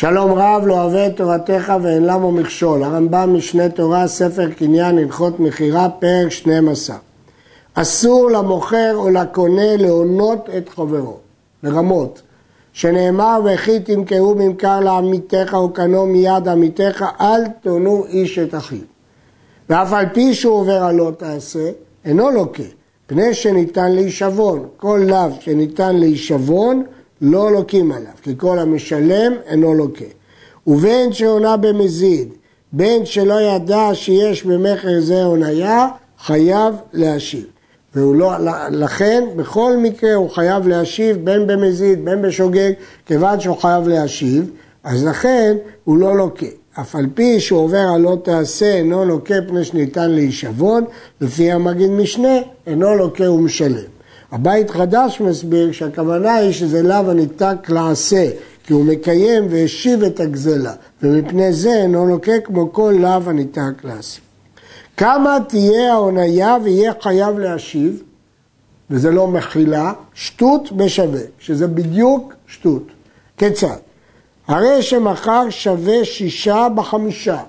שלום רב לא אוהב את תורתך ואין למו מכשול. הרמב"ם משנה תורה, ספר קניין, הלכות מכירה, פרק 12. אסור למוכר או לקונה להונות את חברו, לרמות. שנאמר וכי תמכרו ממכר לעמיתך או קנו מיד עמיתך, אל תונו איש את אחיו. ואף על פי שהוא עובר על לא תעשה, אינו לוקה, פני שניתן להישבון. כל לאו שניתן להישבון, לא לוקים עליו, כי כל המשלם אינו לוקה. ובין שעונה במזיד, בין שלא ידע שיש במכר זה הוניה, חייב להשיב. לא, לכן בכל מקרה הוא חייב להשיב בין במזיד בין בשוגג כיוון שהוא חייב להשיב אז לכן הוא לא לוקה. אף על פי שהוא עובר על לא תעשה אינו לוקה פני שניתן להישבון לפי המגיד משנה אינו לוקה ומשלם. הבית חדש מסביר שהכוונה היא שזה לאו הניתק לעשה כי הוא מקיים והשיב את הגזלה ומפני זה אינו לוקה כמו כל לאו הניתק לעשה. כמה תהיה ההוניה ויהיה חייב להשיב, וזה לא מחילה, שטות בשווה, שזה בדיוק שטות. כיצד? הרי שמכר שווה שישה בחמישה,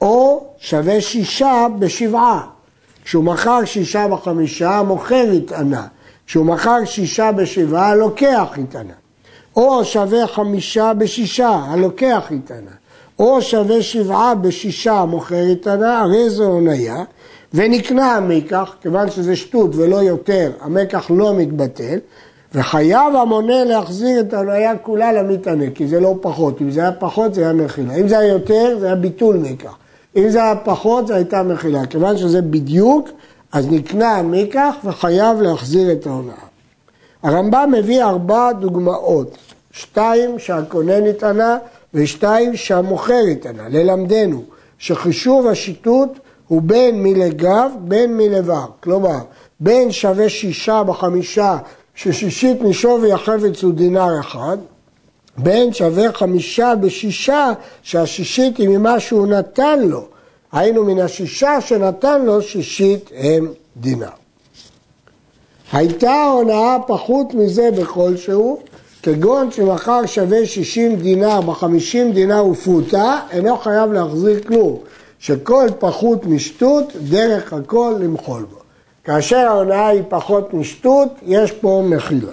או שווה שישה בשבעה. כשהוא מכר שישה בחמישה, המוכר התענה. כשהוא מכר שישה בשבעה, הלוקח התענה. או שווה חמישה בשישה, הלוקח התענה. או שווה שבעה בשישה מוכר איתנה, הרי זו הוניה, ונקנה המקח, כיוון שזה שטות ולא יותר, המקח לא מתבטל, וחייב המונה להחזיר את ההוניה כולה למתענה, כי זה לא פחות, אם זה היה פחות זה היה מחילה, אם זה היה יותר זה היה ביטול מקח, אם זה היה פחות זה הייתה מחילה, כיוון שזה בדיוק, אז נקנה המקח וחייב להחזיר את ההונאה. הרמב"ם מביא ארבע דוגמאות, שתיים שהקונה נטענה ושתיים שהמוכר יתנה, ללמדנו שחישוב השיטוט הוא בין מלגב בין מלבר, כלומר בין שווה שישה בחמישה ששישית משווי החפץ הוא דינר אחד, בין שווה חמישה בשישה שהשישית היא ממה שהוא נתן לו, היינו מן השישה שנתן לו שישית הם דינר. הייתה הונאה פחות מזה בכלשהו, כגון שמכר שווה 60 דינר ב-50 דינר ופרוטה, אינו חייב להחזיר כלום, שכל פחות משטות, דרך הכל למחול בו. כאשר ההונאה היא פחות משטות, יש פה מחילה.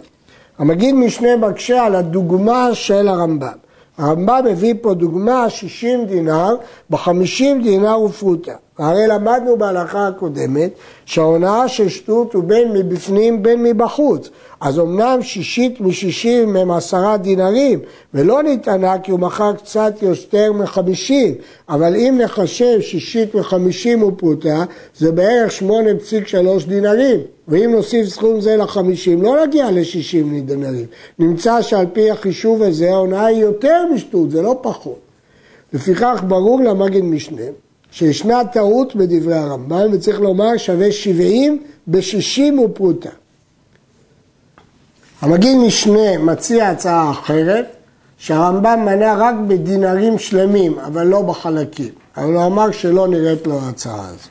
המגיד משנה מקשה על הדוגמה של הרמב"ם. הרמב"ם מביא פה דוגמה 60 דינר ב-50 דינר ופרוטה. הרי למדנו בהלכה הקודמת שההונאה של שטות הוא בין מבפנים בין מבחוץ. אז אמנם שישית משישים הם עשרה דינרים, ולא נטענה כי הוא מכר קצת יותר מחמישים, אבל אם נחשב שישית מחמישים ופרוטה, זה בערך שמונה פסיק שלוש דינרים. ואם נוסיף סכום זה לחמישים, לא נגיע לשישים דינרים. נמצא שעל פי החישוב הזה ההונאה היא יותר משטות, זה לא פחות. לפיכך ברור למגן משנה שישנה טעות בדברי הרמב"ם וצריך לומר שווה שבעים בשישים ופרוטה. המגיד משנה מציע הצעה אחרת, שהרמב"ם מנה רק בדינרים שלמים, אבל לא בחלקים. אבל הוא אמר שלא נראית לו ההצעה הזו.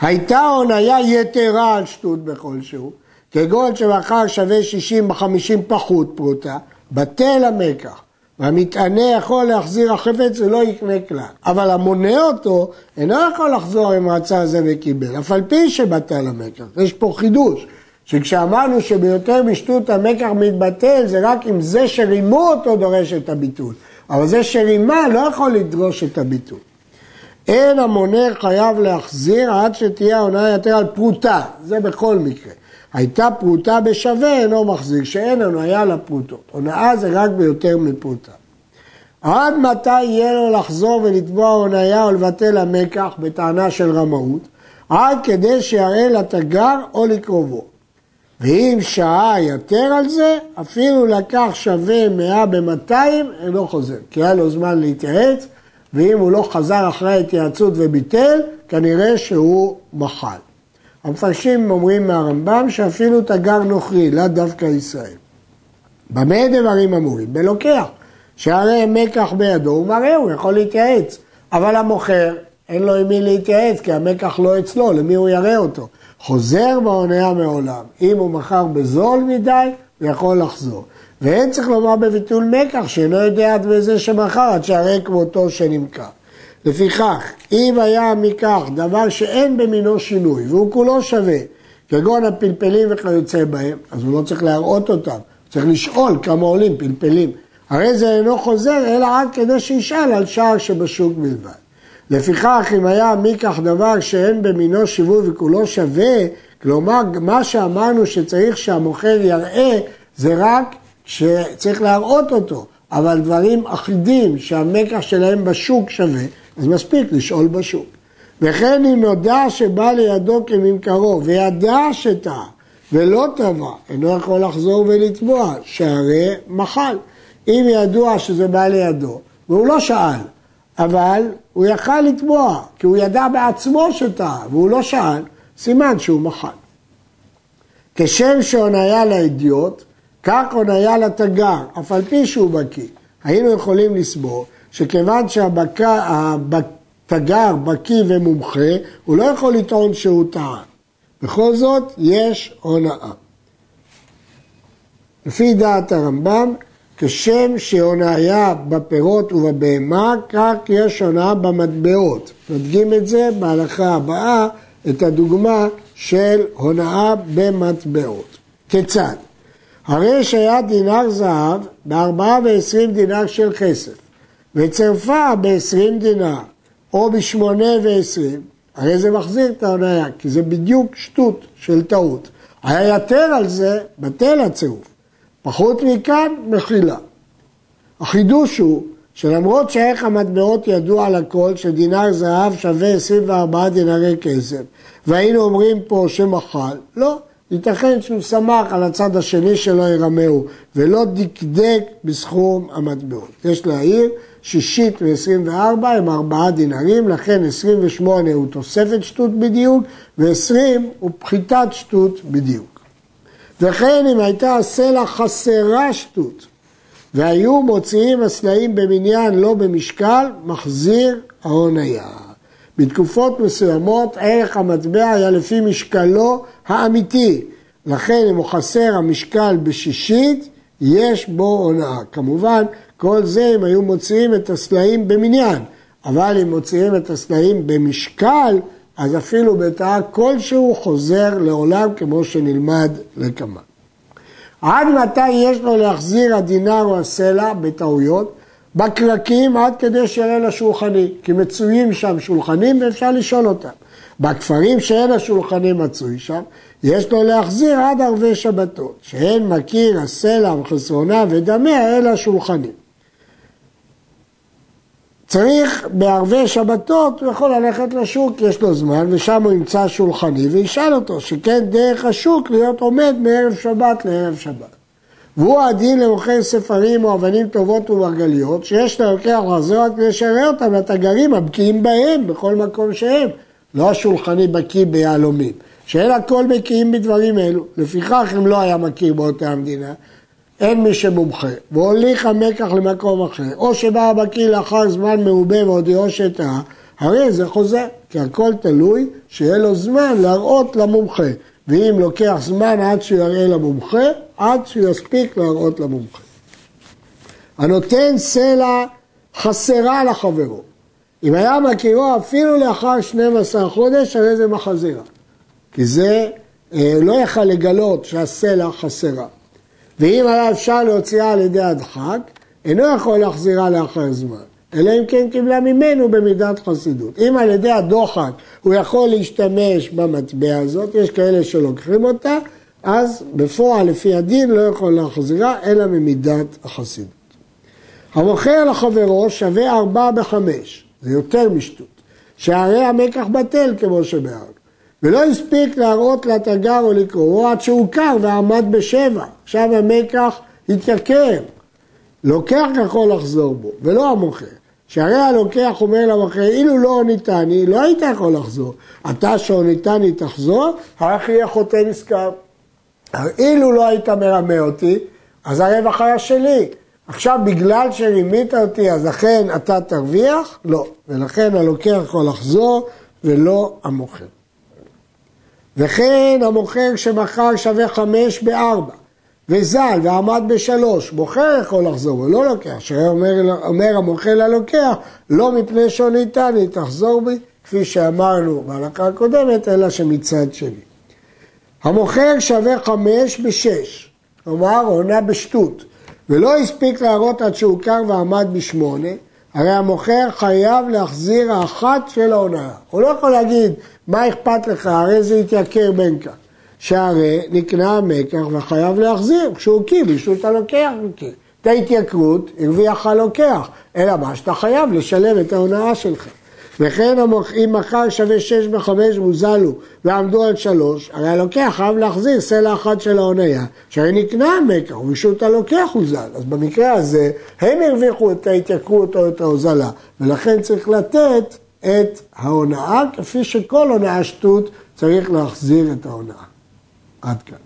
הייתה הוניה יתרה על שטות בכלשהו, כגון שמחר שווה 60 ב-50 פחות פרוטה, בטל המקח. והמתענה יכול להחזיר החפץ ולא יקנה כלל. אבל המונה אותו אינו יכול לחזור אם רצה זה וקיבל, אף על פי שבטל המקח. יש פה חידוש. שכשאמרנו שביותר משטות המקח מתבטל זה רק אם זה שרימו אותו דורש את הביטול, אבל זה שרימה לא יכול לדרוש את הביטול. אין המונה חייב להחזיר עד שתהיה הונאה יותר על פרוטה, זה בכל מקרה. הייתה פרוטה בשווה אינו מחזיר, שאין הונאה לפרוטות. הונאה זה רק ביותר מפרוטה. עד מתי יהיה לו לחזור ולתבוע הונאה או לבטל המקח בטענה של רמאות? עד כדי שיראה לתגר או לקרובו. ואם שעה יותר על זה, אפילו לקח שווה מאה במאתיים, אינו חוזר. כי היה לו זמן להתייעץ, ואם הוא לא חזר אחרי ההתייעצות וביטל, כנראה שהוא מחל. המפרשים אומרים מהרמב"ם שאפילו תגר נוכרי, לאו דווקא ישראל. במה דברים אמורים? בלוקח. שהרי מקח בידו הוא מראה, הוא יכול להתייעץ. אבל המוכר, אין לו עם מי להתייעץ, כי המקח לא אצלו, למי הוא יראה אותו? חוזר בהונאה מעולם. אם הוא מכר בזול מדי, הוא יכול לחזור. ואין צריך לומר בביטול מקח, שאינו יודע עד בזה שמכר, עד שהרי כמותו שנמכר. לפיכך, אם היה מכך דבר שאין במינו שינוי, והוא כולו שווה, כגון הפלפלים וכיוצא בהם, אז הוא לא צריך להראות אותם, צריך לשאול כמה עולים פלפלים. הרי זה אינו חוזר, אלא רק כדי שישאל על שער שבשוק בלבד. לפיכך, אם היה מכך דבר שאין במינו שיווי וכולו שווה, כלומר, מה שאמרנו שצריך שהמוכר יראה, זה רק שצריך להראות אותו. אבל דברים אחידים שהמקח שלהם בשוק שווה, אז מספיק לשאול בשוק. וכן אם נודע שבא לידו כממכרו וידע שטעה ולא טבע, אינו יכול לחזור ולתבוע, שהרי מחל. אם ידוע שזה בא לידו, והוא לא שאל, אבל הוא יכל לתבוע, כי הוא ידע בעצמו שטעה, והוא לא שאל, סימן שהוא מחל. כשם שהוניה לאדיוט, כך הוניה לתגר, אף על פי שהוא בקיא. היינו יכולים לסבור שכיוון שהתגר בקיא ומומחה, הוא לא יכול לטעון שהוא טעה. בכל זאת, יש הונאה. לפי דעת הרמב"ם, כשם שהונאה בפירות ובבהמה, כך יש הונאה במטבעות. נדגים את זה בהלכה הבאה, את הדוגמה של הונאה במטבעות. כיצד? הרי שהיה דינר זהב בארבעה ועשרים דינר של כסף, וצרפה בעשרים דינר, או בשמונה ועשרים, הרי זה מחזיר את ההונאה, כי זה בדיוק שטות של טעות. היה יתר על זה, בטל הצירוף. פחות מכאן, מחילה. החידוש הוא שלמרות שערך המטבעות ידוע לכל שדינר זהב שווה 24 דינרי כסף והיינו אומרים פה שמחל, לא, ייתכן שהוא שמח על הצד השני שלא ירמהו ולא דקדק בסכום המטבעות. יש להעיר, שישית ו-24 הם ארבעה דינרים, לכן 28 הוא תוספת שטות בדיוק ו-20 הוא פחיתת שטות בדיוק. וכן אם הייתה הסלע חסרה שטות והיו מוציאים הסלעים במניין לא במשקל, מחזיר ההוניה. בתקופות מסוימות ערך המטבע היה לפי משקלו האמיתי, לכן אם הוא חסר המשקל בשישית, יש בו הונאה. כמובן, כל זה אם היו מוציאים את הסלעים במניין, אבל אם מוציאים את הסלעים במשקל, אז אפילו בתאה כלשהו חוזר לעולם כמו שנלמד לקמה. עד מתי יש לו להחזיר הדינר או הסלע בטעויות? בקרקים עד כדי שיראה לשולחני, כי מצויים שם שולחנים ואפשר לשאול אותם. בכפרים שאין השולחנים מצוי שם, יש לו להחזיר עד ערבי שבתות, שאין מכיר הסלע וחסרונה ודמיה אלא שולחנים. צריך בערבי שבתות, הוא יכול ללכת לשוק, יש לו זמן, ושם הוא ימצא שולחני וישאל אותו, שכן דרך השוק להיות עומד מערב שבת לערב שבת. והוא הדין למוכר ספרים או אבנים טובות ומרגליות, שיש ללוקח לחזור רק כדי שיראה אותם לתגרים הבקיאים בהם, בכל מקום שהם. לא השולחני בקיא ביהלומים, שאין הכל בקיאים בדברים אלו. לפיכך, אם לא היה מכיר באותה המדינה, אין מי שמומחה, והוליך המקח למקום אחר, או שבא הבקיא לאחר זמן מעובה והודיעו שטעה, הרי זה חוזר, כי הכל תלוי שיהיה לו זמן להראות למומחה, ואם לוקח זמן עד שהוא יראה למומחה, עד שהוא יספיק להראות למומחה. הנותן סלע חסרה לחברו. אם היה מכירו אפילו לאחר 12 חודש, הרי זה מחזירה. כי זה אה, לא יכל לגלות שהסלע חסרה. ואם היה אפשר להוציאה על ידי הדחק, אינו יכול להחזירה לאחר זמן, אלא אם כן קיבלה ממנו במידת חסידות. אם על ידי הדוחק הוא יכול להשתמש במטבע הזאת, יש כאלה שלוקחים אותה, אז בפועל לפי הדין לא יכול להחזירה אלא ממידת החסידות. המוכר לחברו שווה ארבע בחמש, זה יותר משטות, שהרי המקח בטל כמו שבהר. ולא הספיק להראות לתגר או לקרוא עד שהוכר ועמד בשבע. עכשיו המקח התייקר. לוקח יכול לחזור בו, ולא המוכר. שהרי הלוקח אומר למוכר, אילו לא עוניתני, לא היית יכול לחזור. אתה שעוניתני תחזור, הרי יהיה חוטא נשכר. אילו לא היית מרמה אותי, אז הרווח היה שלי. עכשיו, בגלל שרימית אותי, אז לכן אתה תרוויח? לא. ולכן הלוקח יכול לחזור, ולא המוכר. וכן המוכר שמכר שווה חמש בארבע, וזל ועמד בשלוש, מוכר יכול לחזור, הוא לא לוקח. שאומר אומר המוכר ללוקח, לא מפני שוניתני, תחזור בי, כפי שאמרנו בהלכה הקודמת, אלא שמצד שני. המוכר שווה חמש בשש, כלומר עונה בשטות, ולא הספיק להראות עד שהוכר ועמד בשמונה, הרי המוכר חייב להחזיר האחת של ההונאה. הוא לא יכול להגיד, מה אכפת לך, הרי זה יתייקר בין כך. שהרי נקנה המקח וחייב להחזיר, כשהוא קיא, בשביל אתה לוקח קיא. את ההתייקרות הרוויח הלוקח, אלא מה שאתה חייב לשלם את ההונאה שלך. וכן אם מכר שווה שש בחמש מוזל הוא ועמדו על שלוש, הרי הלוקח חייב להחזיר סלע אחת של ההוניה, שהרי נקנה המקח, ורשות הלוקח הוזל. אז במקרה הזה, הם הרוויחו את ההתייקרות או את ההוזלה, ולכן צריך לתת את ההונאה, כפי שכל הונאה שטות צריך להחזיר את ההונאה. עד כאן.